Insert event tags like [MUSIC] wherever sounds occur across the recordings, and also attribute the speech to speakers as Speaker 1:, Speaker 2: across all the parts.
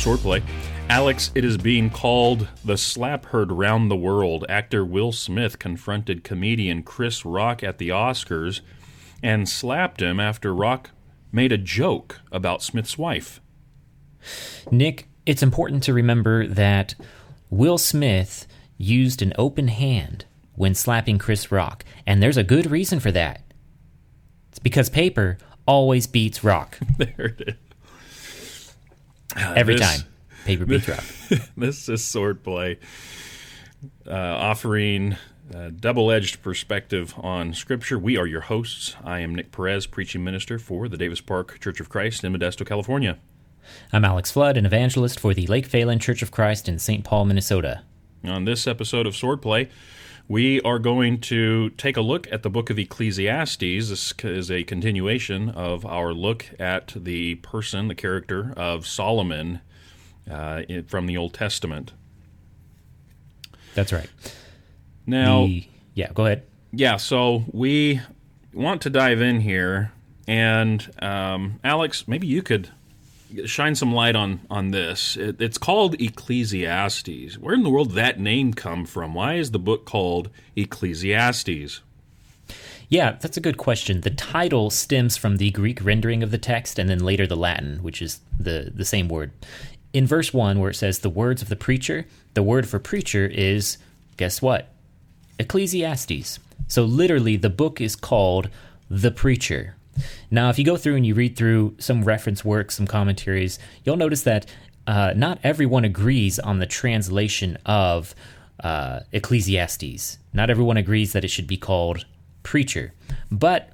Speaker 1: Swordplay. Alex, it is being called the slap heard round the world. Actor Will Smith confronted comedian Chris Rock at the Oscars and slapped him after Rock made a joke about Smith's wife.
Speaker 2: Nick, it's important to remember that Will Smith used an open hand when slapping Chris Rock, and there's a good reason for that. It's because paper always beats rock. [LAUGHS]
Speaker 1: there it is.
Speaker 2: Every
Speaker 1: this-
Speaker 2: time. Paper beats rock.
Speaker 1: this is swordplay, uh, offering a double edged perspective on Scripture. We are your hosts. I am Nick Perez, preaching minister for the Davis Park Church of Christ in Modesto, California.
Speaker 2: I'm Alex Flood, an evangelist for the Lake Phalen Church of Christ in St. Paul, Minnesota.
Speaker 1: On this episode of Swordplay, we are going to take a look at the book of Ecclesiastes. This is a continuation of our look at the person, the character of Solomon uh, from the Old Testament.
Speaker 2: That's right.
Speaker 1: Now,
Speaker 2: The- yeah, go ahead.
Speaker 1: yeah, so we want to dive in here, and um, Alex, maybe you could shine some light on on this. It, it's called Ecclesiastes. Where in the world that name come from? Why is the book called Ecclesiastes?
Speaker 2: Yeah, that's a good question. The title stems from the Greek rendering of the text and then later the Latin, which is the, the same word. In verse 1, where it says the words of the preacher, the word for preacher is, guess what? Ecclesiastes. So literally, the book is called The Preacher. Now, if you go through and you read through some reference works, some commentaries, you'll notice that uh, not everyone agrees on the translation of uh, Ecclesiastes. Not everyone agrees that it should be called preacher. But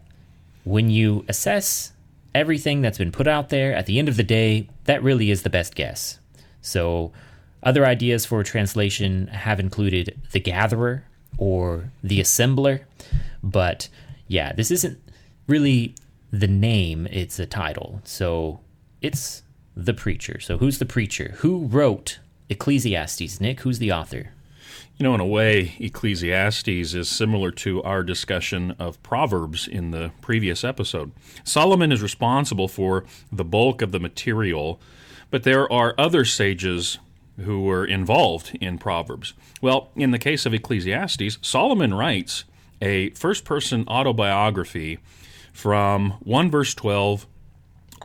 Speaker 2: when you assess everything that's been put out there, at the end of the day, that really is the best guess. So, other ideas for translation have included the gatherer or the assembler, but yeah, this isn't really the name, it's a title. So, it's the preacher. So, who's the preacher? Who wrote Ecclesiastes? Nick, who's the author?
Speaker 1: You know, in a way, Ecclesiastes is similar to our discussion of Proverbs in the previous episode. Solomon is responsible for the bulk of the material, but there are other sages who were involved in Proverbs. Well, in the case of Ecclesiastes, Solomon writes a first person autobiography from 1 verse 12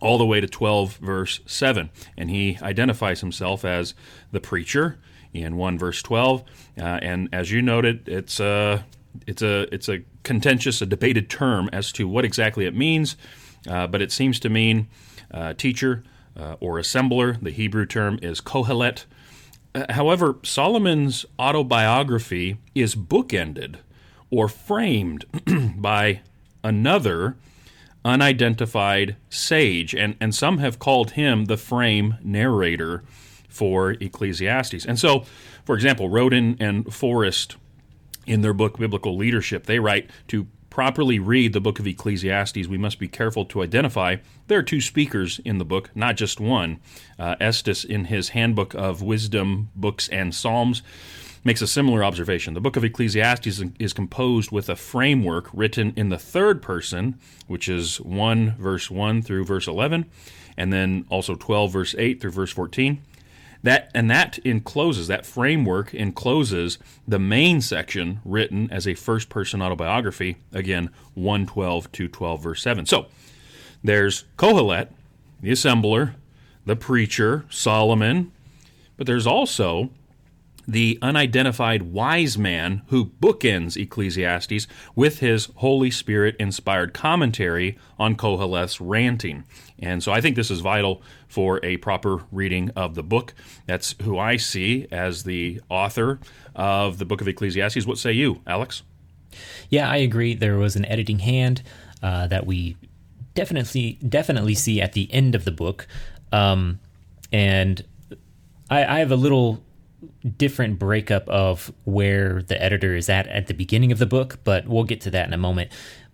Speaker 1: all the way to 12 verse 7 and he identifies himself as the preacher in 1 verse 12 uh, and as you noted it's a it's a it's a contentious a debated term as to what exactly it means. Uh, but it seems to mean uh, teacher uh, or assembler. The hebrew term is kohelet. Uh, however solomon's autobiography is bookended or framed [CLEARS THROAT] by another unidentified sage, and, and some have called him the frame narrator for Ecclesiastes. And so, for example, Roden and Forrest, in their book Biblical Leadership, they write to properly read the book of Ecclesiastes, we must be careful to identify there are two speakers in the book, not just one. Uh, Estes, in his Handbook of Wisdom, Books, and Psalms, makes a similar observation. The book of Ecclesiastes is, composed with a framework written in the third person, which is 1 verse 1 through verse 11, and then also 12 verse 8 through verse 14. That and that encloses that framework encloses the main section written as a first person autobiography, again 112 to 12 verse 7. So, there's Kohelet, the assembler, the preacher, Solomon, but there's also the unidentified wise man who bookends Ecclesiastes with his Holy Spirit inspired commentary on Koheleth's ranting. And so I think this is vital for a proper reading of the book. That's who I see as the author of the book of Ecclesiastes. What say you, Alex?
Speaker 2: Yeah, I agree. There was an editing hand uh, that we definitely definitely see at the end of the book, um, and I, I have a little different breakup of where the editor is at at the beginning of the book, but we'll get to that in a moment.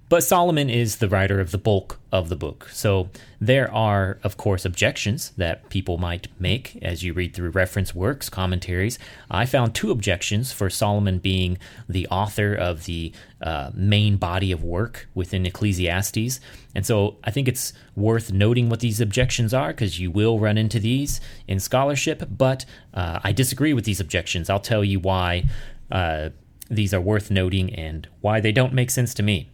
Speaker 2: But Solomon is the writer of the bulk of the book. So there are, of course, objections that people might make as you read through reference works, commentaries. I found two objections for Solomon being the author of the uh, main body of work within Ecclesiastes. And so I think it's worth noting what these objections are because you will run into these in scholarship. But uh, I disagree with these objections. I'll tell you why uh, these are worth noting and why they don't make sense to me.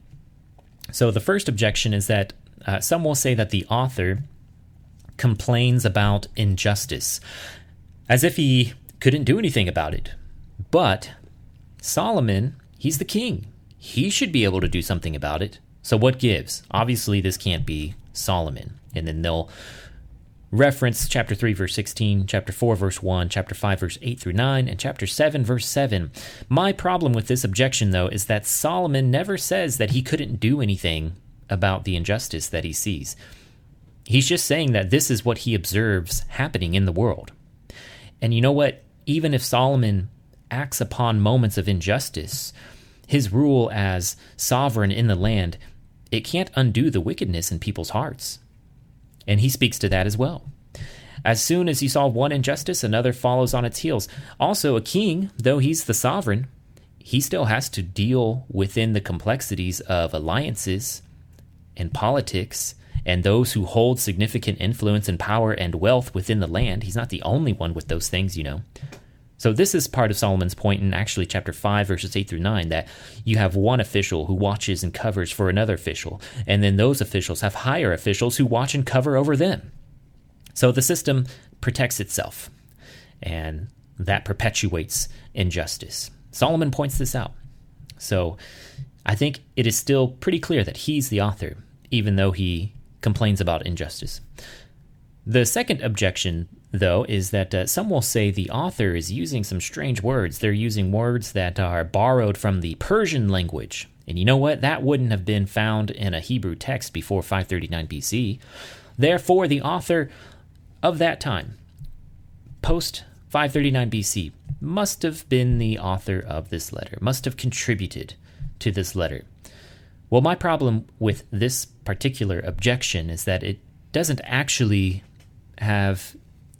Speaker 2: So the first objection is that uh, some will say that the author complains about injustice, as if he couldn't do anything about it. But Solomon, he's the king. He should be able to do something about it. So what gives? Obviously, this can't be Solomon. And then they'll reference chapter 3 verse 16 chapter 4 verse 1 chapter 5 verse 8 through 9 and chapter 7 verse 7 my problem with this objection though is that solomon never says that he couldn't do anything about the injustice that he sees. He's just saying that this is what he observes happening in the world. And you know what? Even if solomon acts upon moments of injustice his rule as sovereign in the land it can't undo the wickedness in people's hearts and he speaks to that as well. As soon as he saw one injustice, another follows on its heels. Also, a king, though he's the sovereign, he still has to deal within the complexities of alliances and politics and those who hold significant influence and power and wealth within the land. He's not the only one with those things, you know. So, this is part of Solomon's point in actually chapter 5, verses 8 through 9, that you have one official who watches and covers for another official, and then those officials have higher officials who watch and cover over them. So, the system protects itself, and that perpetuates injustice. Solomon points this out. So, I think it is still pretty clear that he's the author, even though he complains about injustice. The second objection though, is that uh, some will say the author is using some strange words. They're using words that are borrowed from the Persian language. And you know what? That wouldn't have been found in a Hebrew text before 539 BC. Therefore, the author of that time, post 539 BC, must have been the author of this letter, must have contributed to this letter. Well, my problem with this particular objection is that it doesn't actually have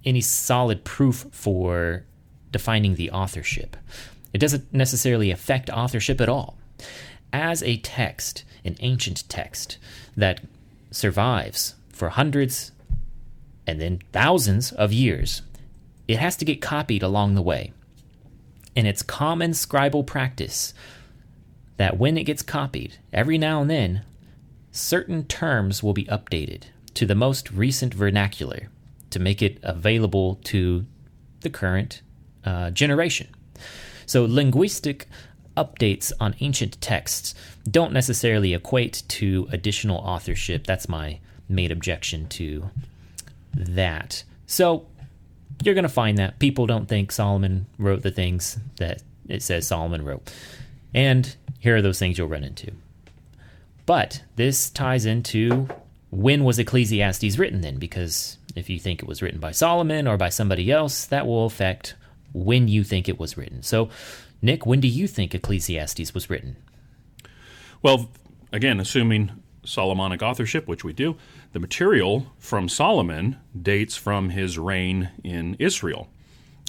Speaker 2: any solid proof for defining the authorship. It doesn't necessarily affect authorship at all. As a text, an ancient text that survives for hundreds and then thousands of years, it has to get copied along the way. And it's common scribal practice that when it gets copied, every now and then, certain terms will be updated to the most recent vernacular to make it available to the current uh, generation. So, linguistic updates on ancient texts don't necessarily equate to additional authorship. That's my main objection to that. So, you're going to find that people don't think Solomon wrote the things that it says Solomon wrote. And here are those things you'll run into. But this ties into when was Ecclesiastes written then? Because if you think it was written by Solomon or by somebody else, that will affect when you think it was written. So, Nick, when do you think Ecclesiastes was written?
Speaker 1: Well, again, assuming Solomonic authorship, which we do, the material from Solomon dates from his reign in Israel,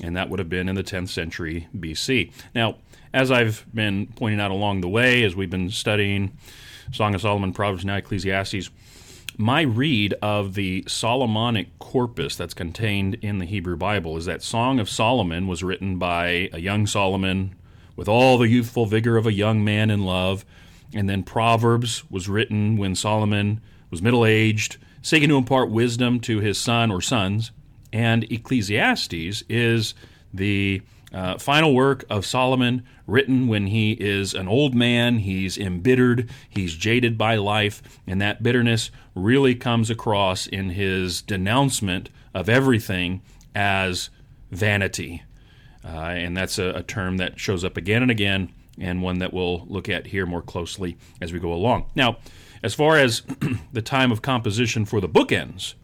Speaker 1: and that would have been in the 10th century BC. Now, as I've been pointing out along the way, as we've been studying Song of Solomon, Proverbs, now Ecclesiastes, my read of the Solomonic corpus that's contained in the Hebrew Bible is that Song of Solomon was written by a young Solomon with all the youthful vigor of a young man in love, and then Proverbs was written when Solomon was middle aged, seeking to impart wisdom to his son or sons, and Ecclesiastes is the uh, final work of Solomon, written when he is an old man, he's embittered, he's jaded by life, and that bitterness really comes across in his denouncement of everything as vanity. Uh, and that's a, a term that shows up again and again, and one that we'll look at here more closely as we go along. Now, as far as [CLEARS THROAT] the time of composition for the bookends,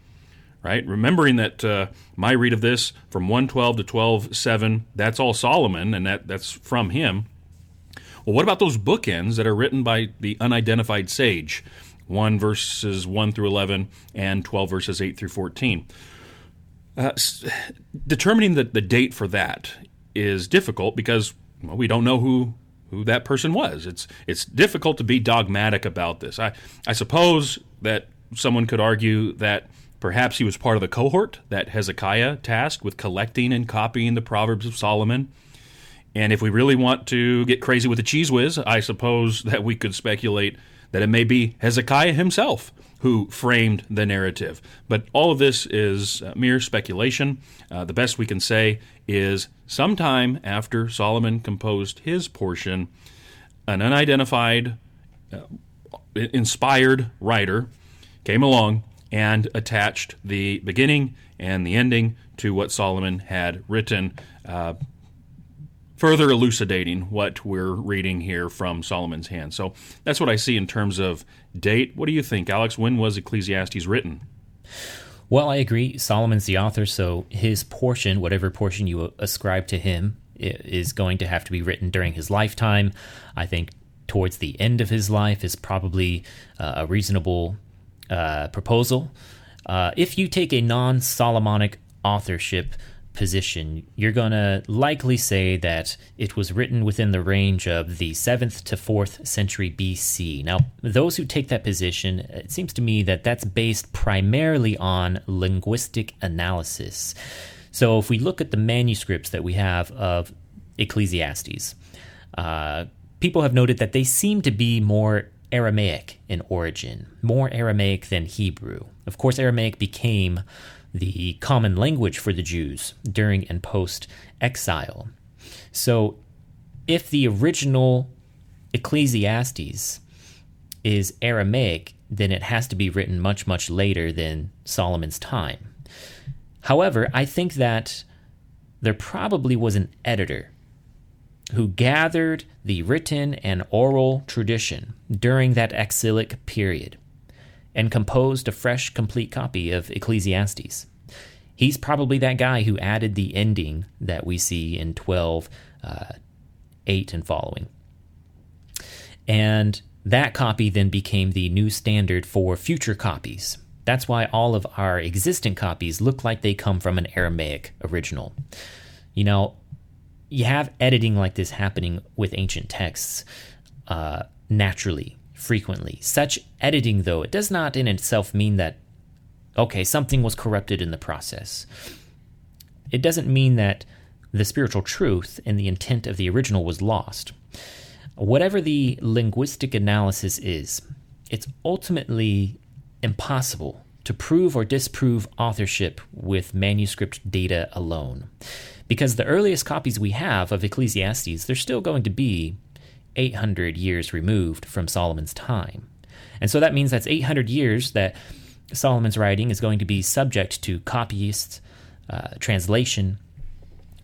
Speaker 1: right? Remembering that uh, my read of this from 112 to 12:7, that's all Solomon, and that that's from him. Well, what about those bookends that are written by the unidentified sage? 1 verses 1 through 11 and 12 verses 8 through 14. Uh, determining the, the date for that is difficult because well, we don't know who who that person was. It's it's difficult to be dogmatic about this. I I suppose that someone could argue that perhaps he was part of the cohort that Hezekiah tasked with collecting and copying the Proverbs of Solomon. And if we really want to get crazy with the Cheez Whiz, I suppose [LAUGHS] that we could speculate that it may be Hezekiah himself who framed the narrative. But all of this is uh, mere speculation. Uh, the best we can say is sometime after Solomon composed his portion, an unidentified, uh, inspired writer came along and attached the beginning and the ending to what Solomon had written. Uh, further elucidating what we're reading here from Solomon's hand. So that's what I see in terms of date. What do you think, Alex? When was Ecclesiastes written?
Speaker 2: Well, I agree. Solomon's the author, so his portion, whatever portion you ascribe to him, is going to have to be written during his lifetime. I think towards the end of his life is probably uh, a reasonable uh, proposal. Uh, if you take a non Solomonic authorship position, you're going to likely say that it was written within the range of the 7th to 4th century BC. Now, those who take that position, it seems to me that that's based primarily on linguistic analysis. So, if we look at the manuscripts that we have of Ecclesiastes, uh, people have noted that they seem to be more Aramaic in origin, more Aramaic than Hebrew. Of course, Aramaic became the common language for the Jews during and post exile. So, if the original Ecclesiastes is Aramaic, then it has to be written much, much later than Solomon's time. However, I think that there probably was an editor who gathered the written and oral tradition during that exilic period and composed a fresh, complete copy of Ecclesiastes. He's probably that guy who added the ending that we see in 12, uh, 8, and following. And that copy then became the new standard for future copies. That's why all of our existing copies look like they come from an Aramaic original. You know, you have editing like this happening with ancient texts uh, naturally frequently. Such editing, though, it does not in itself mean that, okay, something was corrupted in the process. It doesn't mean that the spiritual truth and the intent of the original was lost. Whatever the linguistic analysis is, it's ultimately impossible to prove or disprove authorship with manuscript data alone. Because the earliest copies we have of Ecclesiastes, they're still going to be 800 years removed from Solomon's time. And so that means that's 800 years that Solomon's writing is going to be subject to copyists, uh, translation,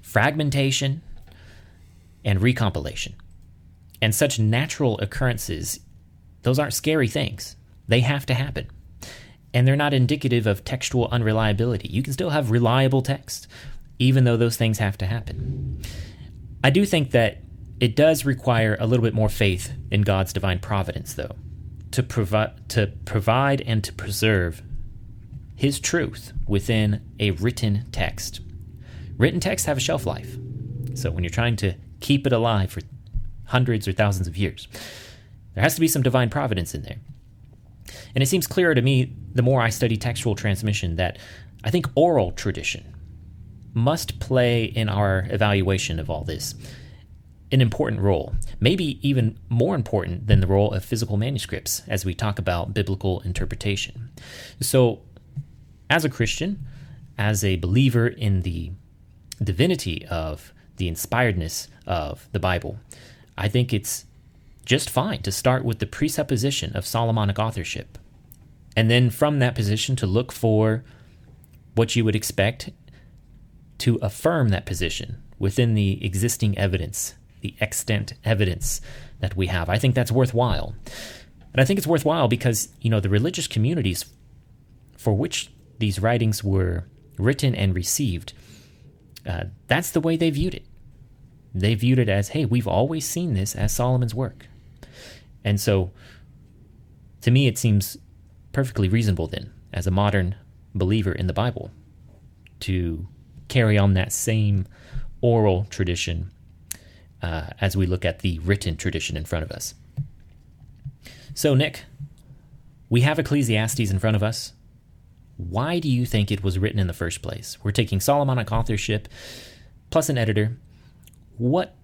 Speaker 2: fragmentation, and recompilation. And such natural occurrences, those aren't scary things. They have to happen. And they're not indicative of textual unreliability. You can still have reliable text, even though those things have to happen. I do think that it does require a little bit more faith in God's divine providence, though, to provide to provide and to preserve His truth within a written text. Written texts have a shelf life, so when you're trying to keep it alive for hundreds or thousands of years, there has to be some divine providence in there. And it seems clearer to me the more I study textual transmission that I think oral tradition must play in our evaluation of all this an important role, maybe even more important than the role of physical manuscripts as we talk about biblical interpretation. So, as a Christian, as a believer in the divinity of the inspiredness of the Bible, I think it's just fine to start with the presupposition of Solomonic authorship. And then from that position to look for what you would expect to affirm that position within the existing evidence the extant evidence that we have. I think that's worthwhile. And I think it's worthwhile because, you know, the religious communities for which these writings were written and received, uh, that's the way they viewed it. They viewed it as, hey, we've always seen this as Solomon's work. And so, to me, it seems perfectly reasonable then, as a modern believer in the Bible, to carry on that same oral tradition uh, as we look at the written tradition in front of us. So, Nick, we have Ecclesiastes in front of us. Why do you think it was written in the first place? We're taking Solomonic authorship plus an editor. What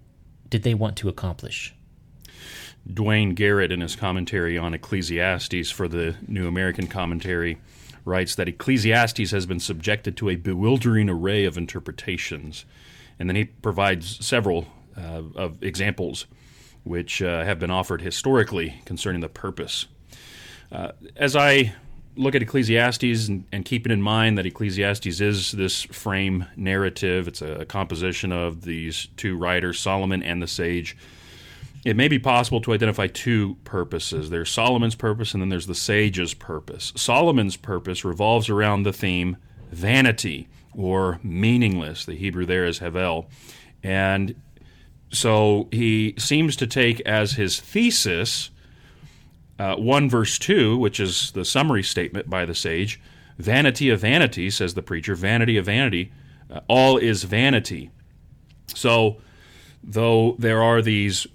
Speaker 2: did they want to accomplish?
Speaker 1: Duane Garrett, in his commentary on Ecclesiastes for the New American Commentary, writes that Ecclesiastes has been subjected to a bewildering array of interpretations. And then he provides several uh, of examples which uh, have been offered historically concerning the purpose. Uh, as I look at Ecclesiastes and, and keeping in mind that Ecclesiastes is this frame narrative, it's a, a composition of these two writers, Solomon and the sage. It may be possible to identify two purposes. There's Solomon's purpose, and then there's the sage's purpose. Solomon's purpose revolves around the theme vanity or meaningless. The Hebrew there is hevel. And so he seems to take as his thesis uh, 1 verse 2, which is the summary statement by the sage vanity of vanity, says the preacher, vanity of vanity, uh, all is vanity. So, though there are these,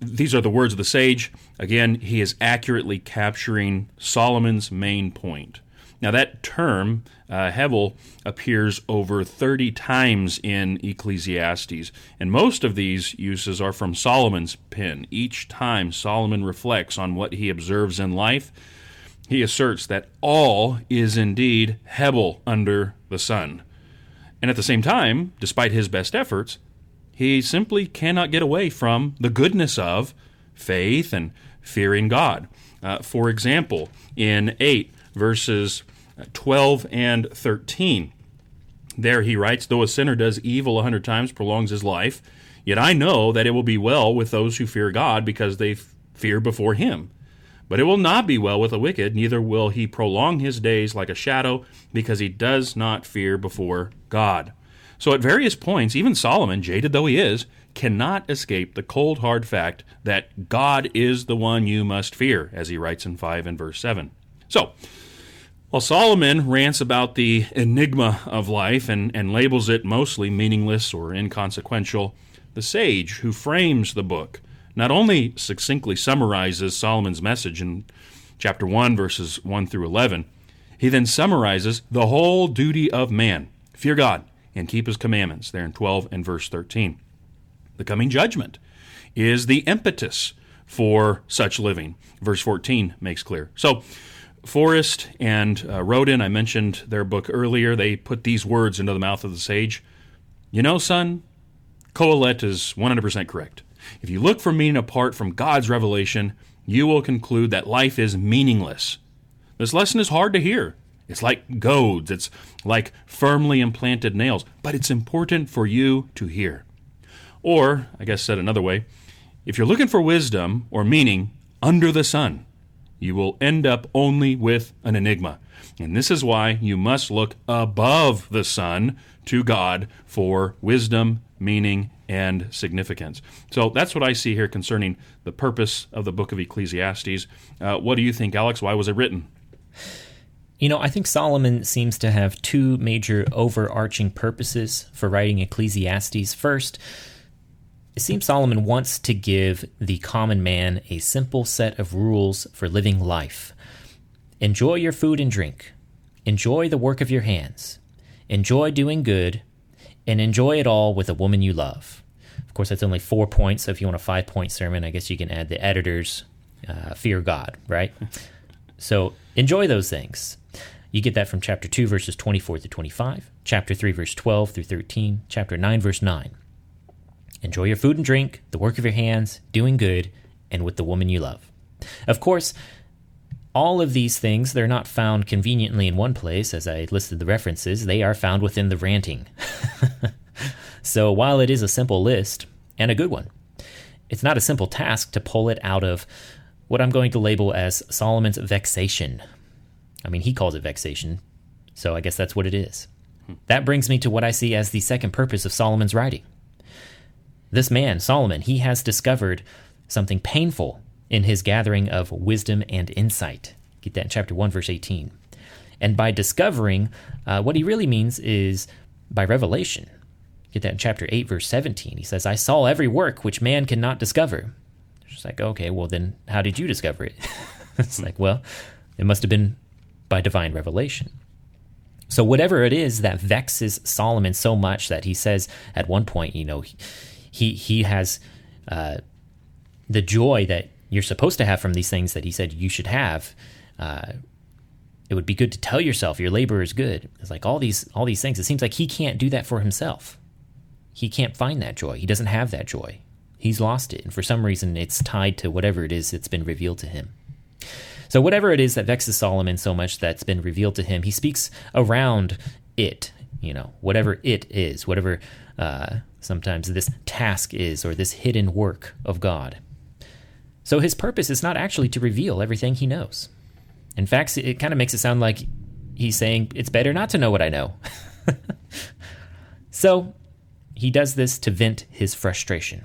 Speaker 1: these are the words of the sage, again, he is accurately capturing Solomon's main point. Now, that term, uh, Hevel, appears over 30 times in Ecclesiastes, and most of these uses are from Solomon's pen. Each time Solomon reflects on what he observes in life, he asserts that all is indeed Hebel under the sun. And at the same time, despite his best efforts, he simply cannot get away from the goodness of faith and fearing God. Uh, for example, in 8 verses 12 and 13. There he writes, Though a sinner does evil a hundred times, prolongs his life, yet I know that it will be well with those who fear God, because they fear before him. But it will not be well with the wicked, neither will he prolong his days like a shadow, because he does not fear before God. So at various points, even Solomon, jaded though he is, cannot escape the cold hard fact that God is the one you must fear, as he writes in 5 and verse 7. So, while Solomon rants about the enigma of life and, and labels it mostly meaningless or inconsequential, the sage who frames the book not only succinctly summarizes Solomon's message in chapter 1, verses 1 through 11, he then summarizes the whole duty of man fear God and keep his commandments, there in 12 and verse 13. The coming judgment is the impetus for such living, verse 14 makes clear. So, Forrest and uh, Roden, I mentioned their book earlier, they put these words into the mouth of the sage. You know, son, Kohelet is 100% correct. If you look for meaning apart from God's revelation, you will conclude that life is meaningless. This lesson is hard to hear. It's like goads, it's like firmly implanted nails, but it's important for you to hear. Or, I guess said another way, if you're looking for wisdom or meaning under the sun, you will end up only with an enigma. And this is why you must look above the sun to God for wisdom, meaning, and significance. So that's what I see here concerning the purpose of the book of Ecclesiastes. Uh, what do you think, Alex? Why was it written?
Speaker 2: You know, I think Solomon seems to have two major overarching purposes for writing Ecclesiastes. First, it seems Solomon wants to give the common man a simple set of rules for living life. Enjoy your food and drink. Enjoy the work of your hands. Enjoy doing good. And enjoy it all with a woman you love. Of course, that's only four points. So if you want a five point sermon, I guess you can add the editor's uh, fear God, right? [LAUGHS] so enjoy those things. You get that from chapter 2, verses 24 through 25, chapter 3, verse 12 through 13, chapter 9, verse 9. Enjoy your food and drink, the work of your hands, doing good, and with the woman you love. Of course, all of these things, they're not found conveniently in one place, as I listed the references, they are found within the ranting. [LAUGHS] so while it is a simple list, and a good one, it's not a simple task to pull it out of what I'm going to label as Solomon's vexation. I mean, he calls it vexation, so I guess that's what it is. That brings me to what I see as the second purpose of Solomon's writing This man, Solomon, he has discovered something painful in his gathering of wisdom and insight. Get that in chapter 1, verse 18. And by discovering, uh, what he really means is by revelation. Get that in chapter 8, verse 17. He says, I saw every work which man cannot discover. It's like, okay, well, then how did you discover it? [LAUGHS] it's like, well, it must have been by divine revelation. So, whatever it is that vexes Solomon so much that he says at one point, you know, he, he has uh, the joy that you're supposed to have from these things that he said you should have. Uh, it would be good to tell yourself your labor is good. It's like all these all these things. It seems like he can't do that for himself. He can't find that joy. He doesn't have that joy. He's lost it, and for some reason, it's tied to whatever it is that's been revealed to him. So whatever it is that vexes Solomon so much that's been revealed to him, he speaks around it. You know, whatever it is, whatever uh, sometimes this task is, or this hidden work of God. So his purpose is not actually to reveal everything he knows. In fact, it kind of makes it sound like he's saying it's better not to know what I know. [LAUGHS] so he does this to vent his frustration.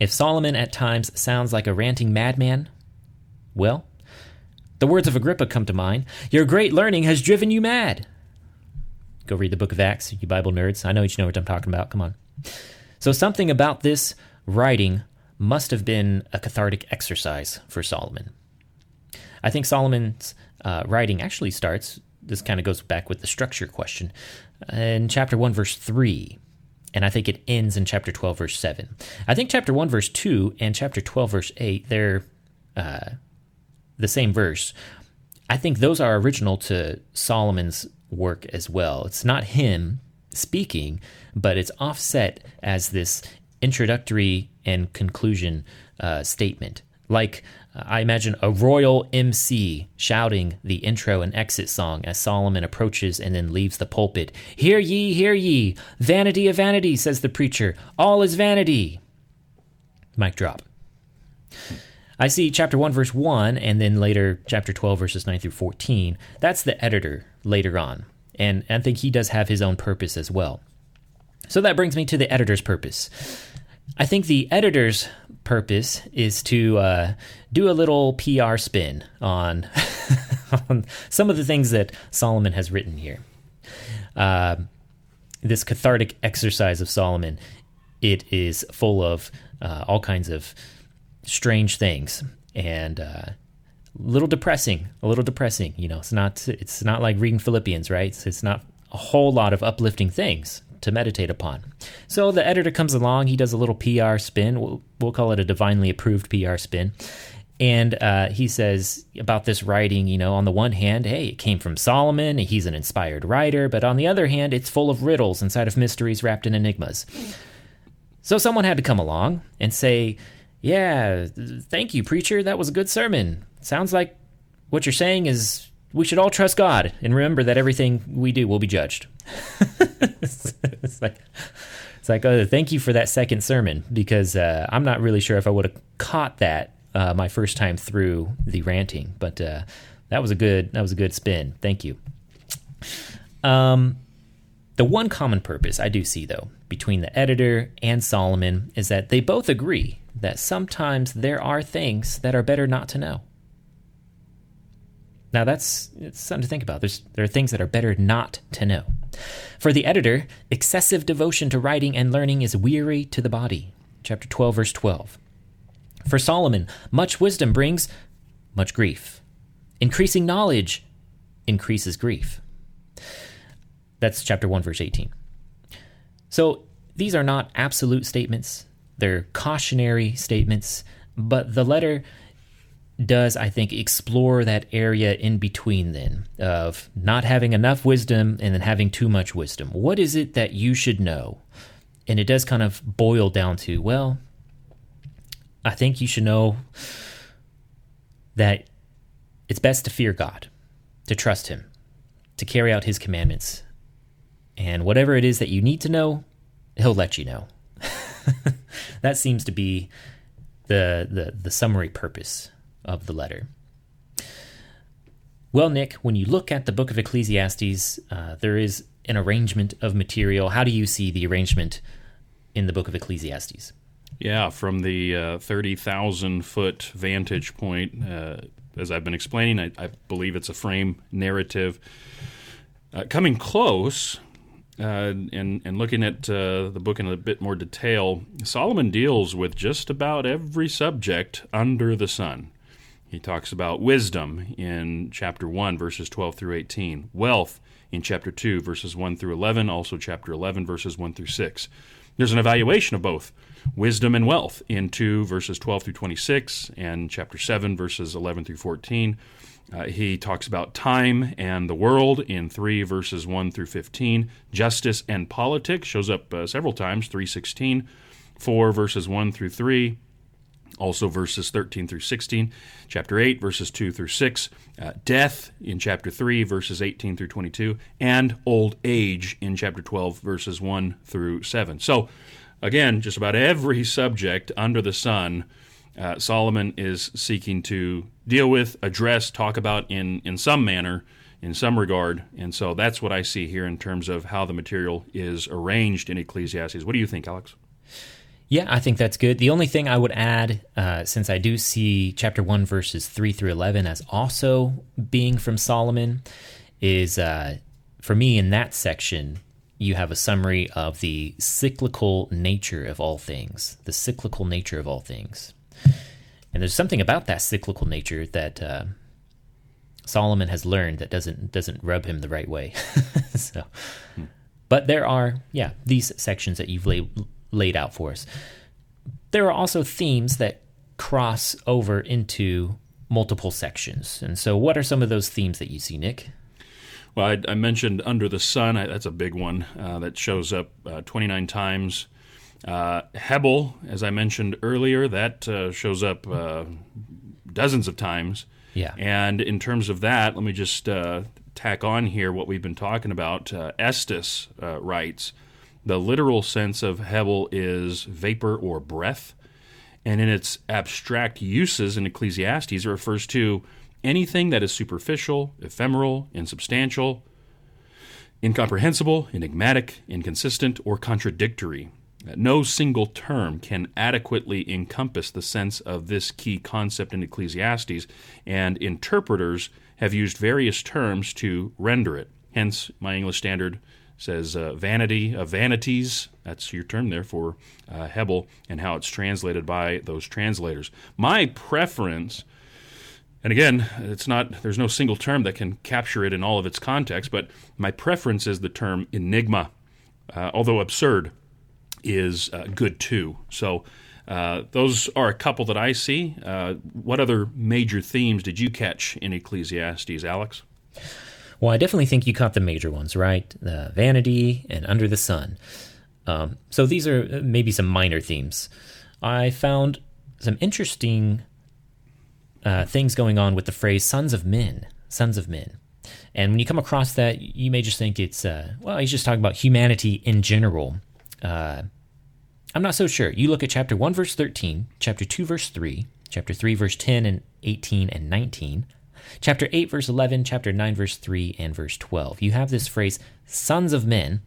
Speaker 2: If Solomon at times sounds like a ranting madman, well, the words of Agrippa come to mind Your great learning has driven you mad. Go read the book of Acts, you Bible nerds. I know you know what I'm talking about. Come on. So, something about this writing must have been a cathartic exercise for Solomon. I think Solomon's uh, writing actually starts, this kind of goes back with the structure question, in chapter 1, verse 3. And I think it ends in chapter 12, verse 7. I think chapter 1, verse 2 and chapter 12, verse 8, they're uh, the same verse. I think those are original to Solomon's work as well. It's not him speaking, but it's offset as this introductory and conclusion uh, statement. Like I imagine a royal MC shouting the intro and exit song as Solomon approaches and then leaves the pulpit. Hear ye, hear ye! Vanity of vanity, says the preacher. All is vanity. Mic drop. I see chapter 1, verse 1, and then later chapter 12, verses 9 through 14. That's the editor later on. And I think he does have his own purpose as well. So that brings me to the editor's purpose. I think the editor's purpose is to uh, do a little PR spin on, [LAUGHS] on some of the things that Solomon has written here. Uh, this cathartic exercise of Solomon, it is full of uh, all kinds of strange things and a uh, little depressing. A little depressing. You know, it's not it's not like reading Philippians, right? It's, it's not a whole lot of uplifting things to meditate upon. So the editor comes along, he does a little PR spin. We'll, we'll call it a divinely approved PR spin. And uh, he says about this writing, you know, on the one hand, hey, it came from Solomon, he's an inspired writer, but on the other hand, it's full of riddles inside of mysteries wrapped in enigmas. So someone had to come along and say, yeah, thank you, preacher. That was a good sermon. Sounds like what you're saying is we should all trust God and remember that everything we do will be judged. [LAUGHS] it's like, it's like, oh, thank you for that second sermon because uh, I'm not really sure if I would have caught that uh, my first time through the ranting, but uh, that was a good that was a good spin. Thank you. Um, the one common purpose I do see though between the editor and Solomon is that they both agree that sometimes there are things that are better not to know. Now that's something to think about. There's there are things that are better not to know. For the editor, excessive devotion to writing and learning is weary to the body. Chapter 12 verse 12. For Solomon, much wisdom brings much grief. Increasing knowledge increases grief. That's chapter 1 verse 18. So these are not absolute statements. They're cautionary statements, but the letter does, I think, explore that area in between then of not having enough wisdom and then having too much wisdom. What is it that you should know? And it does kind of boil down to, well, I think you should know that it's best to fear God, to trust Him, to carry out His commandments. And whatever it is that you need to know, He'll let you know. [LAUGHS] that seems to be the, the, the summary purpose of the letter. Well, Nick, when you look at the book of Ecclesiastes, uh, there is an arrangement of material. How do you see the arrangement in the book of Ecclesiastes.
Speaker 1: Yeah, from the uh, 30,000 foot vantage point, uh, as I've been explaining, I, I, believe it's a frame narrative. Uh, coming close uh, and, and looking at uh, the book in a bit more detail, Solomon deals with just about every subject under the sun. He talks about wisdom in chapter 1, verses 12 through 18, wealth in chapter 2, verses 1 through 11, also chapter 11, verses 1 through 6. There's an evaluation of both wisdom and wealth in 2, verses 12 through 26, and chapter 7, verses 11 through 14. Uh, he talks about time and the world in 3 verses 1 through 15. Justice and politics shows up uh, several times, 316, 4 verses 1 through 3, also verses 13 through 16, chapter 8, verses 2 through 6, uh, death in chapter 3, verses 18 through 22, and old age in chapter 12, verses 1 through 7. So, again, just about every subject under the sun, uh, Solomon is seeking to deal with, address, talk about in, in some manner, in some regard. And so that's what I see here in terms of how the material is arranged in Ecclesiastes. What do you think, Alex?
Speaker 2: Yeah, I think that's good. The only thing I would add, uh, since I do see chapter 1, verses 3 through 11 as also being from Solomon, is uh, for me in that section, you have a summary of the cyclical nature of all things. The cyclical nature of all things. And there's something about that cyclical nature that uh, Solomon has learned that doesn't doesn't rub him the right way. [LAUGHS] so, hmm. but there are yeah these sections that you've laid laid out for us. There are also themes that cross over into multiple sections. And so, what are some of those themes that you see, Nick?
Speaker 1: Well, I, I mentioned Under the Sun. I, that's a big one uh, that shows up uh, 29 times. Uh, Hebel, as I mentioned earlier, that uh, shows up uh, dozens of times.
Speaker 2: Yeah.
Speaker 1: And in terms of that, let me just uh, tack on here what we've been talking about. Estes writes the literal sense of Hebel is vapor or breath, and in its abstract uses in Ecclesiastes, it refers to anything that is superficial, ephemeral, insubstantial, incomprehensible, enigmatic, inconsistent, or contradictory. No single term can adequately encompass the sense of this key concept in Ecclesiastes, and interpreters have used various terms to render it. Hence, my English Standard says uh, vanity of vanities. That's your term there for uh, Hebel and how it's translated by those translators. My preference, and again, it's not. There's no single term that can capture it in all of its context, but my preference is the term enigma, uh, although absurd, is uh, good too. So. Uh, those are a couple that I see. Uh, what other major themes did you catch in Ecclesiastes, Alex?
Speaker 2: Well, I definitely think you caught the major ones, right? The vanity and under the sun. Um, so these are uh, maybe some minor themes. I found some interesting uh, things going on with the phrase "sons of men," sons of men. And when you come across that, you may just think it's uh, well, he's just talking about humanity in general. Uh, I'm not so sure. You look at chapter one, verse thirteen, chapter two, verse three, chapter three, verse ten and eighteen and nineteen Chapter 8, verse 11, chapter 9, verse 3, and verse 12. You have this phrase, sons of men.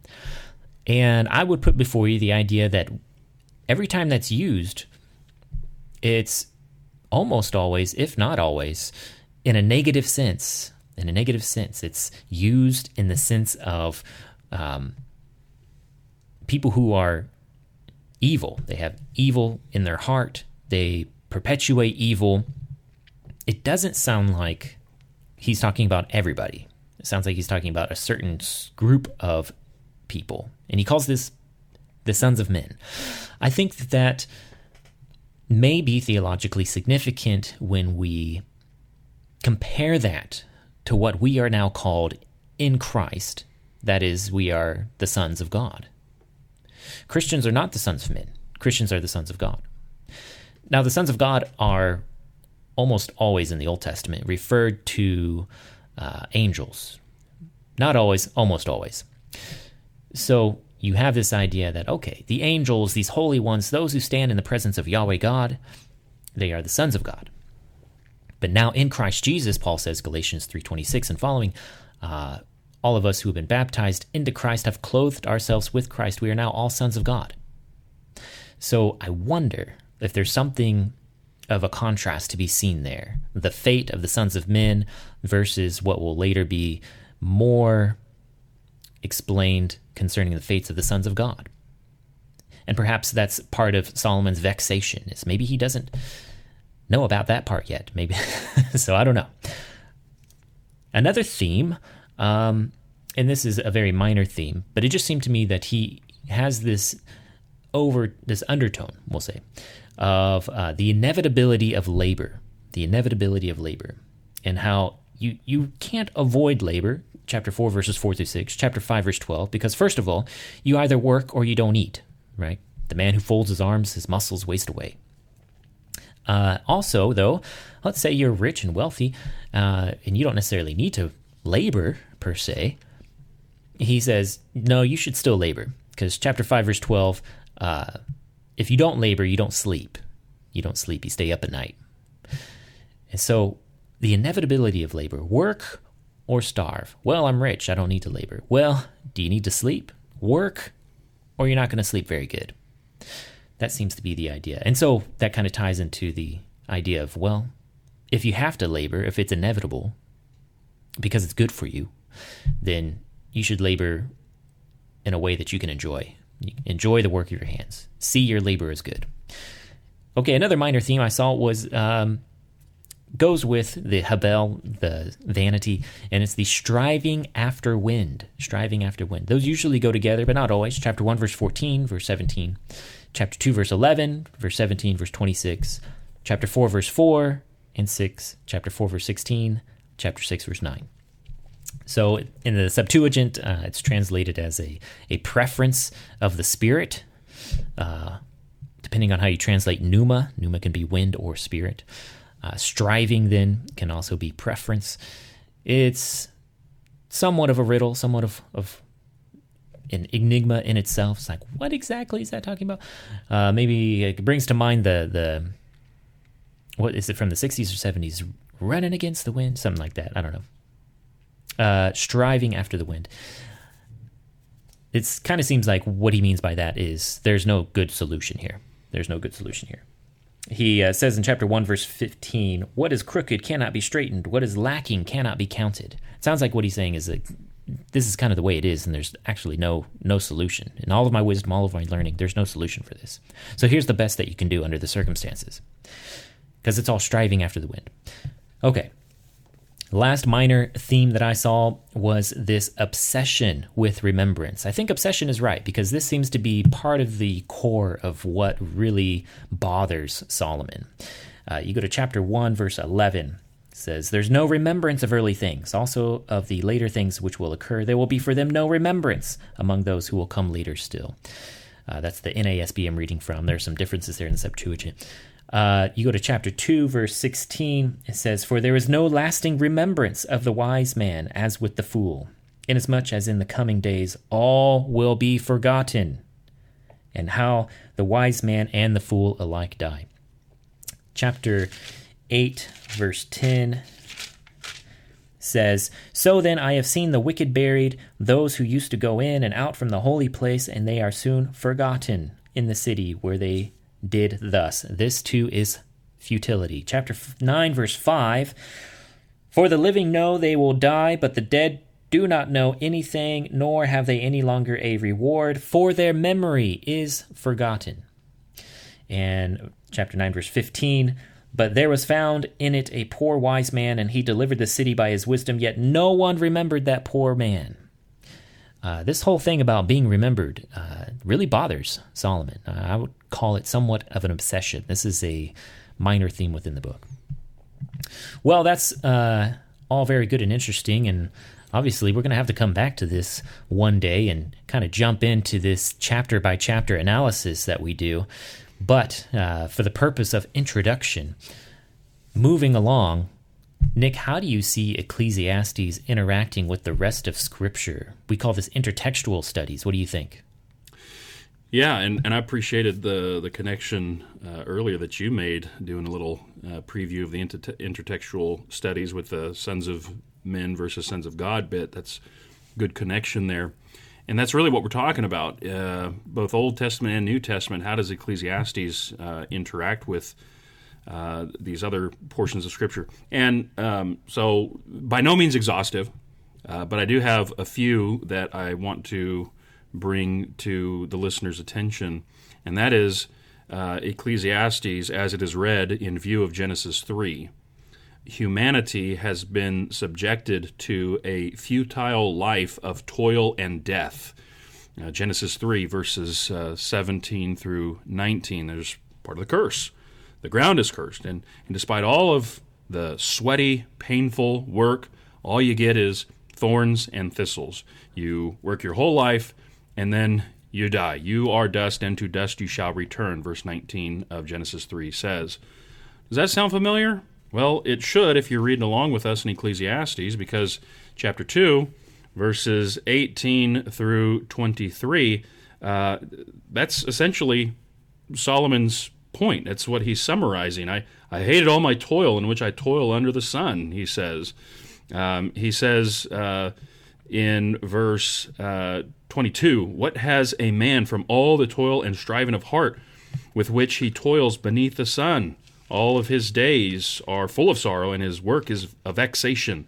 Speaker 2: And I would put before you the idea that every time that's used, it's almost always, if not always, in a negative sense. In a negative sense, it's used in the sense of um, people who are evil. They have evil in their heart, they perpetuate evil it doesn't sound like he's talking about everybody. It sounds like he's talking about a certain group of people. And he calls this the sons of men. I think that, that may be theologically significant when we compare that to what we are now called in Christ. That is, we are the sons of God. Christians are not the sons of men, Christians are the sons of God. Now, the sons of God are almost always in the Old Testament referred to uh, angels. Not always, almost always. So you have this idea that, okay, the angels, these holy ones, those who stand in the presence of Yahweh God, they are the sons of God. But now in Christ Jesus, Paul says, Galatians 3.26 and following, uh, all of us who have been baptized into Christ have clothed ourselves with Christ. We are now all sons of God. So I wonder if there's something of a contrast to be seen there the fate of the sons of men versus what will later be more explained concerning the fates of the sons of God. And perhaps that's part of Solomon's vexation is maybe he doesn't know about that part yet. Maybe [LAUGHS] so I don't know. Another theme, um, and this is a very minor theme, but it just seemed to me that he has this over this undertone, we'll say, of uh, the inevitability of labor, the inevitability of labor, and how you you can't avoid labor. Chapter four, verses four through six. Chapter five, verse twelve. Because first of all, you either work or you don't eat. Right. The man who folds his arms, his muscles waste away. Uh, also, though, let's say you're rich and wealthy, uh, and you don't necessarily need to labor per se. He says, no, you should still labor because chapter five, verse twelve. Uh, if you don't labor, you don't sleep. You don't sleep. You stay up at night. And so, the inevitability of labor: work or starve. Well, I'm rich. I don't need to labor. Well, do you need to sleep? Work, or you're not going to sleep very good. That seems to be the idea. And so that kind of ties into the idea of, well, if you have to labor, if it's inevitable, because it's good for you, then you should labor in a way that you can enjoy. enjoy the work of your hands. See your labor as good. Okay, another minor theme I saw was um, goes with the Habel, the vanity, and it's the striving after wind. Striving after wind. Those usually go together, but not always. Chapter 1, verse 14, verse 17 chapter 2, verse 11, verse 17, verse 26, chapter 4, verse 4 and 6, chapter 4, verse 16, chapter 6, verse 9. So in the Septuagint, uh, it's translated as a, a preference of the spirit. Uh, depending on how you translate pneuma, pneuma can be wind or spirit. Uh, striving then can also be preference. It's somewhat of a riddle, somewhat of, of an enigma in itself. It's like, what exactly is that talking about? Uh, maybe it brings to mind the the what is it from the 60s or 70s? Running against the wind, something like that. I don't know. Uh, striving after the wind. It kind of seems like what he means by that is there's no good solution here. There's no good solution here. He uh, says in chapter 1, verse 15, What is crooked cannot be straightened. What is lacking cannot be counted. It sounds like what he's saying is that this is kind of the way it is, and there's actually no no solution. In all of my wisdom, all of my learning, there's no solution for this. So here's the best that you can do under the circumstances, because it's all striving after the wind. Okay. Last minor theme that I saw was this obsession with remembrance. I think obsession is right because this seems to be part of the core of what really bothers Solomon. Uh, you go to chapter 1, verse 11 says, There's no remembrance of early things, also of the later things which will occur. There will be for them no remembrance among those who will come later still. Uh, that's the NASB I'm reading from. There are some differences there in the Septuagint. Uh, you go to chapter 2, verse 16. It says, For there is no lasting remembrance of the wise man as with the fool, inasmuch as in the coming days all will be forgotten, and how the wise man and the fool alike die. Chapter 8, verse 10 says, So then I have seen the wicked buried, those who used to go in and out from the holy place, and they are soon forgotten in the city where they did thus. This too is futility. Chapter 9, verse 5 For the living know they will die, but the dead do not know anything, nor have they any longer a reward, for their memory is forgotten. And chapter 9, verse 15 but there was found in it a poor wise man, and he delivered the city by his wisdom, yet no one remembered that poor man. Uh, this whole thing about being remembered uh, really bothers Solomon. Uh, I would call it somewhat of an obsession. This is a minor theme within the book. Well, that's uh, all very good and interesting, and obviously we're going to have to come back to this one day and kind of jump into this chapter by chapter analysis that we do. But uh, for the purpose of introduction, moving along, Nick, how do you see Ecclesiastes interacting with the rest of Scripture? We call this intertextual studies. What do you think?
Speaker 1: Yeah, and, and I appreciated the the connection uh, earlier that you made, doing a little uh, preview of the inter- intertextual studies with the sons of men versus sons of God bit. That's good connection there. and that's really what we're talking about. Uh, both Old Testament and New Testament. How does Ecclesiastes uh, interact with uh, these other portions of Scripture? And um, so, by no means exhaustive, uh, but I do have a few that I want to bring to the listener's attention, and that is uh, Ecclesiastes as it is read in view of Genesis 3 humanity has been subjected to a futile life of toil and death. Uh, Genesis 3, verses uh, 17 through 19, there's part of the curse. The ground is cursed. And, and despite all of the sweaty, painful work, all you get is thorns and thistles. You work your whole life, and then you die. You are dust, and to dust you shall return, verse 19 of Genesis 3 says. Does that sound familiar? Well, it should if you're reading along with us in Ecclesiastes, because chapter 2, verses 18 through 23, uh, that's essentially Solomon's point. That's what he's summarizing. I, I hated all my toil in which I toil under the sun, he says. Um, he says uh, in verse uh, 22 What has a man from all the toil and striving of heart with which he toils beneath the sun? All of his days are full of sorrow, and his work is a vexation.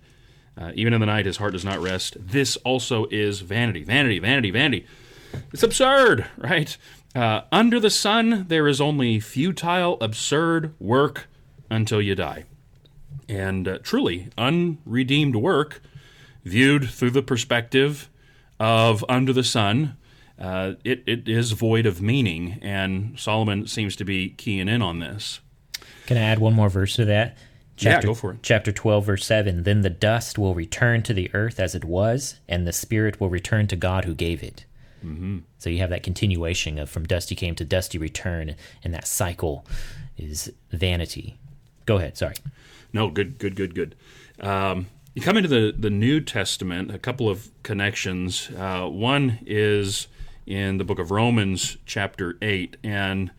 Speaker 1: Uh, even in the night, his heart does not rest. This also is vanity, vanity, vanity, vanity. It's absurd, [LAUGHS] right? Uh, under the sun, there is only futile, absurd work until you die. And uh, truly, unredeemed work, viewed through the perspective of under the sun, uh, it, it is void of meaning. And Solomon seems to be keying in on this.
Speaker 2: Can I add one more verse to that?
Speaker 1: Chapter, yeah, go for it.
Speaker 2: Chapter 12, verse 7 Then the dust will return to the earth as it was, and the spirit will return to God who gave it. Mm-hmm. So you have that continuation of from dusty came to dusty return, and that cycle is vanity. Go ahead, sorry.
Speaker 1: No, good, good, good, good. Um, you come into the, the New Testament, a couple of connections. Uh, one is in the book of Romans, chapter 8, and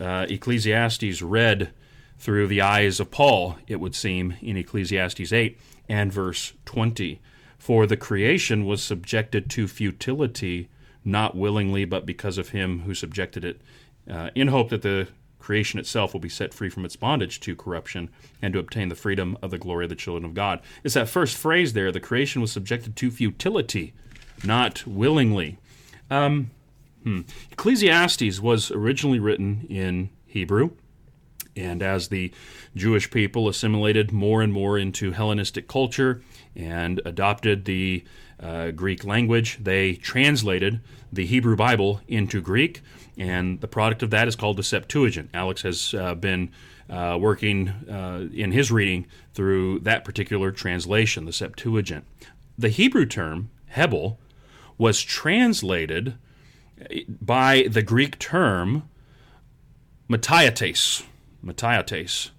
Speaker 1: uh, Ecclesiastes read through the eyes of Paul, it would seem, in Ecclesiastes 8 and verse 20. For the creation was subjected to futility, not willingly, but because of him who subjected it, uh, in hope that the creation itself will be set free from its bondage to corruption and to obtain the freedom of the glory of the children of God. It's that first phrase there the creation was subjected to futility, not willingly. Um, hmm. Ecclesiastes was originally written in Hebrew. And as the Jewish people assimilated more and more into Hellenistic culture and adopted the uh, Greek language, they translated the Hebrew Bible into Greek, and the product of that is called the Septuagint. Alex has uh, been uh, working uh, in his reading through that particular translation, the Septuagint. The Hebrew term, Hebel, was translated by the Greek term mataiotes mataiotes.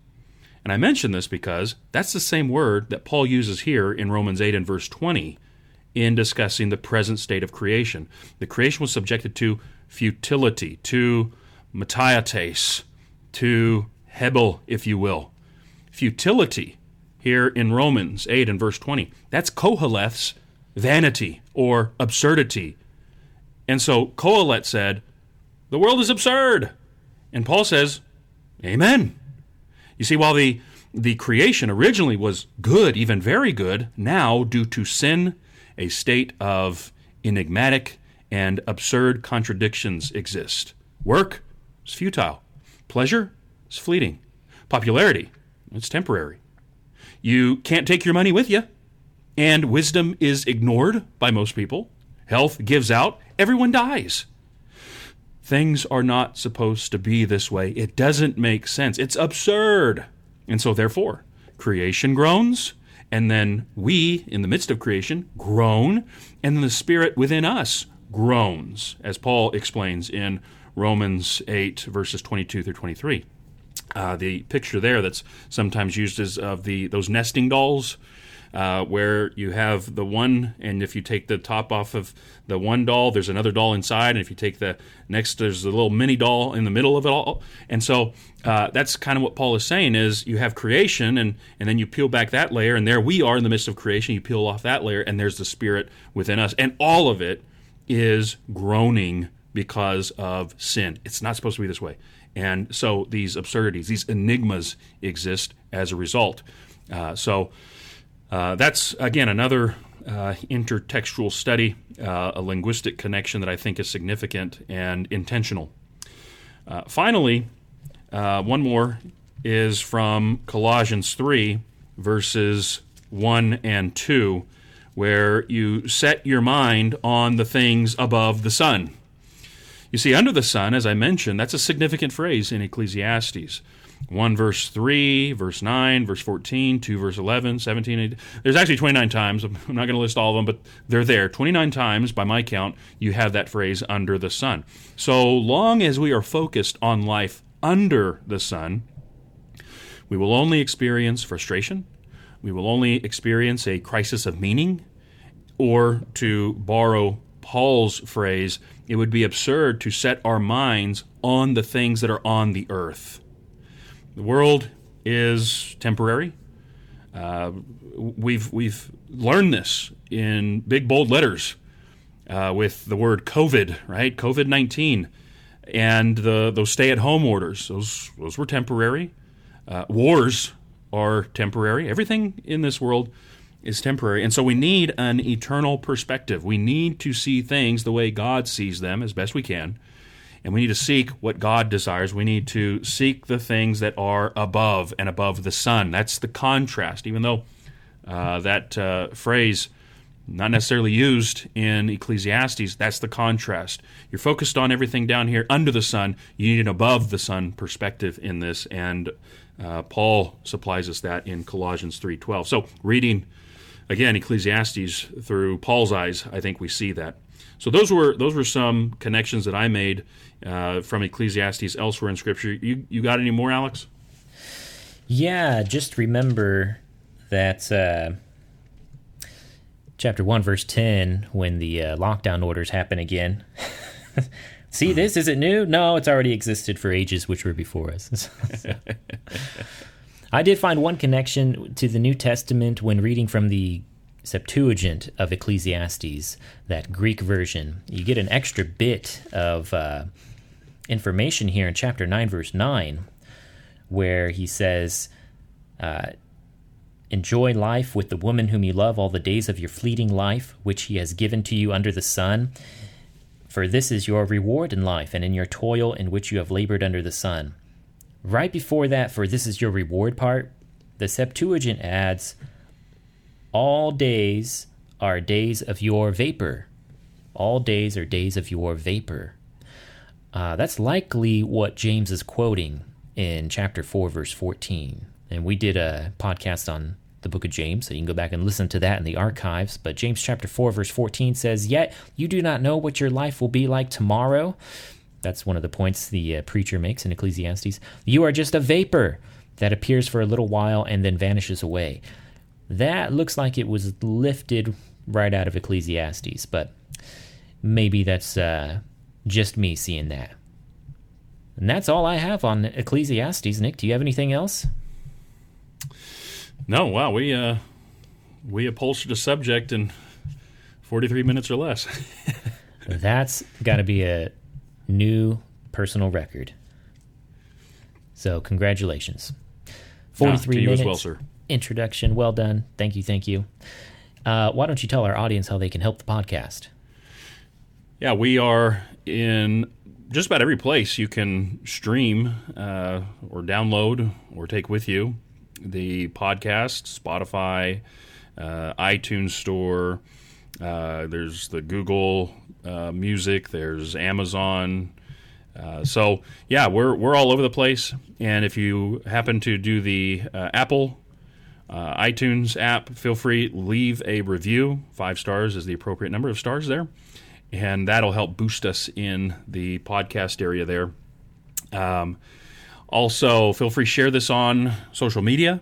Speaker 1: And I mention this because that's the same word that Paul uses here in Romans 8 and verse 20 in discussing the present state of creation. The creation was subjected to futility, to mataiotes, to Hebel, if you will. Futility here in Romans 8 and verse 20. That's Koheleth's vanity or absurdity. And so Koheleth said, The world is absurd. And Paul says, Amen. You see, while the, the creation originally was good, even very good, now, due to sin, a state of enigmatic and absurd contradictions exist. Work is futile, pleasure is fleeting, popularity it's temporary. You can't take your money with you, and wisdom is ignored by most people. Health gives out, everyone dies. Things are not supposed to be this way. It doesn't make sense. It's absurd. And so, therefore, creation groans, and then we, in the midst of creation, groan, and then the Spirit within us groans, as Paul explains in Romans 8, verses 22 through 23. Uh, the picture there that's sometimes used as of the those nesting dolls uh, where you have the one, and if you take the top off of the one doll, there's another doll inside, and if you take the next, there's a little mini doll in the middle of it all. And so uh, that's kind of what Paul is saying: is you have creation, and and then you peel back that layer, and there we are in the midst of creation. You peel off that layer, and there's the Spirit within us, and all of it is groaning because of sin. It's not supposed to be this way. And so these absurdities, these enigmas exist as a result. Uh, so uh, that's, again, another uh, intertextual study, uh, a linguistic connection that I think is significant and intentional. Uh, finally, uh, one more is from Colossians 3, verses 1 and 2, where you set your mind on the things above the sun. You see, under the sun, as I mentioned, that's a significant phrase in Ecclesiastes. 1 verse 3, verse 9, verse 14, 2 verse 11, 17. 18. There's actually 29 times. I'm not going to list all of them, but they're there. 29 times, by my count, you have that phrase under the sun. So long as we are focused on life under the sun, we will only experience frustration. We will only experience a crisis of meaning. Or, to borrow Paul's phrase, it would be absurd to set our minds on the things that are on the earth. The world is temporary. Uh, we've we've learned this in big bold letters uh, with the word COVID, right? COVID nineteen, and the those stay at home orders. Those those were temporary. Uh, wars are temporary. Everything in this world is temporary. And so we need an eternal perspective. We need to see things the way God sees them as best we can. And we need to seek what God desires. We need to seek the things that are above and above the sun. That's the contrast, even though uh, that uh, phrase not necessarily used in Ecclesiastes. That's the contrast. You're focused on everything down here under the sun. You need an above the sun perspective in this, and uh, Paul supplies us that in Colossians 3:12. So, reading again Ecclesiastes through Paul's eyes, I think we see that. So those were those were some connections that I made uh, from Ecclesiastes elsewhere in Scripture. You you got any more, Alex?
Speaker 2: Yeah, just remember that uh, chapter one, verse ten, when the uh, lockdown orders happen again. [LAUGHS] See this? Is it new? No, it's already existed for ages which were before us. [LAUGHS] I did find one connection to the New Testament when reading from the Septuagint of Ecclesiastes, that Greek version. You get an extra bit of uh, information here in chapter 9, verse 9, where he says, uh, Enjoy life with the woman whom you love all the days of your fleeting life, which he has given to you under the sun. For this is your reward in life, and in your toil in which you have labored under the sun. Right before that, for this is your reward part, the Septuagint adds, All days are days of your vapor. All days are days of your vapor. Uh, that's likely what James is quoting in chapter 4, verse 14. And we did a podcast on the book of James, so you can go back and listen to that in the archives. But James chapter 4, verse 14 says, Yet you do not know what your life will be like tomorrow. That's one of the points the uh, preacher makes in Ecclesiastes. You are just a vapor that appears for a little while and then vanishes away. That looks like it was lifted right out of Ecclesiastes, but maybe that's uh, just me seeing that. And that's all I have on Ecclesiastes. Nick, do you have anything else?
Speaker 1: No. Wow, we uh, we upholstered a subject in forty three minutes or less. [LAUGHS]
Speaker 2: that's got to be a new personal record. So congratulations. 43
Speaker 1: minutes.
Speaker 2: Well,
Speaker 1: sir.
Speaker 2: Introduction. Well done. Thank you. Thank you. Uh, why don't you tell our audience how they can help the podcast?
Speaker 1: Yeah, we are in just about every place you can stream uh, or download or take with you the podcast, Spotify, uh, iTunes Store. Uh, there's the Google uh, Music. There's Amazon. Uh, so yeah, we're we're all over the place. And if you happen to do the uh, Apple uh, iTunes app, feel free leave a review. Five stars is the appropriate number of stars there, and that'll help boost us in the podcast area there. Um, also, feel free share this on social media.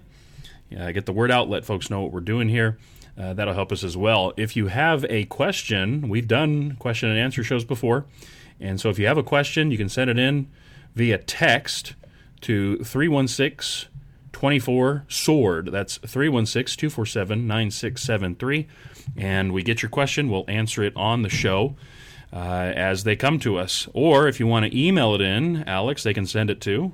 Speaker 1: Uh, get the word out, let folks know what we're doing here. Uh, that'll help us as well. If you have a question, we've done question and answer shows before. And so if you have a question, you can send it in via text to 316 24 SWORD. That's 316 247 9673. And we get your question, we'll answer it on the show. uh, as they come to us. Or if you want to email it in, Alex, they can send it to.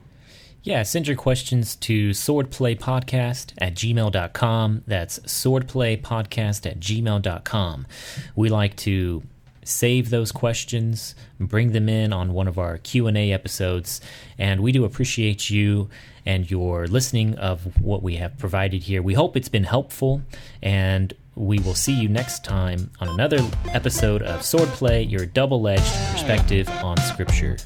Speaker 2: Yeah, send your questions to swordplaypodcast at gmail.com. That's swordplaypodcast at gmail.com. We like to save those questions, bring them in on one of our Q&A episodes, and we do appreciate you and your listening of what we have provided here. We hope it's been helpful and we will see you next time on another episode of Swordplay, your double-edged perspective on scripture.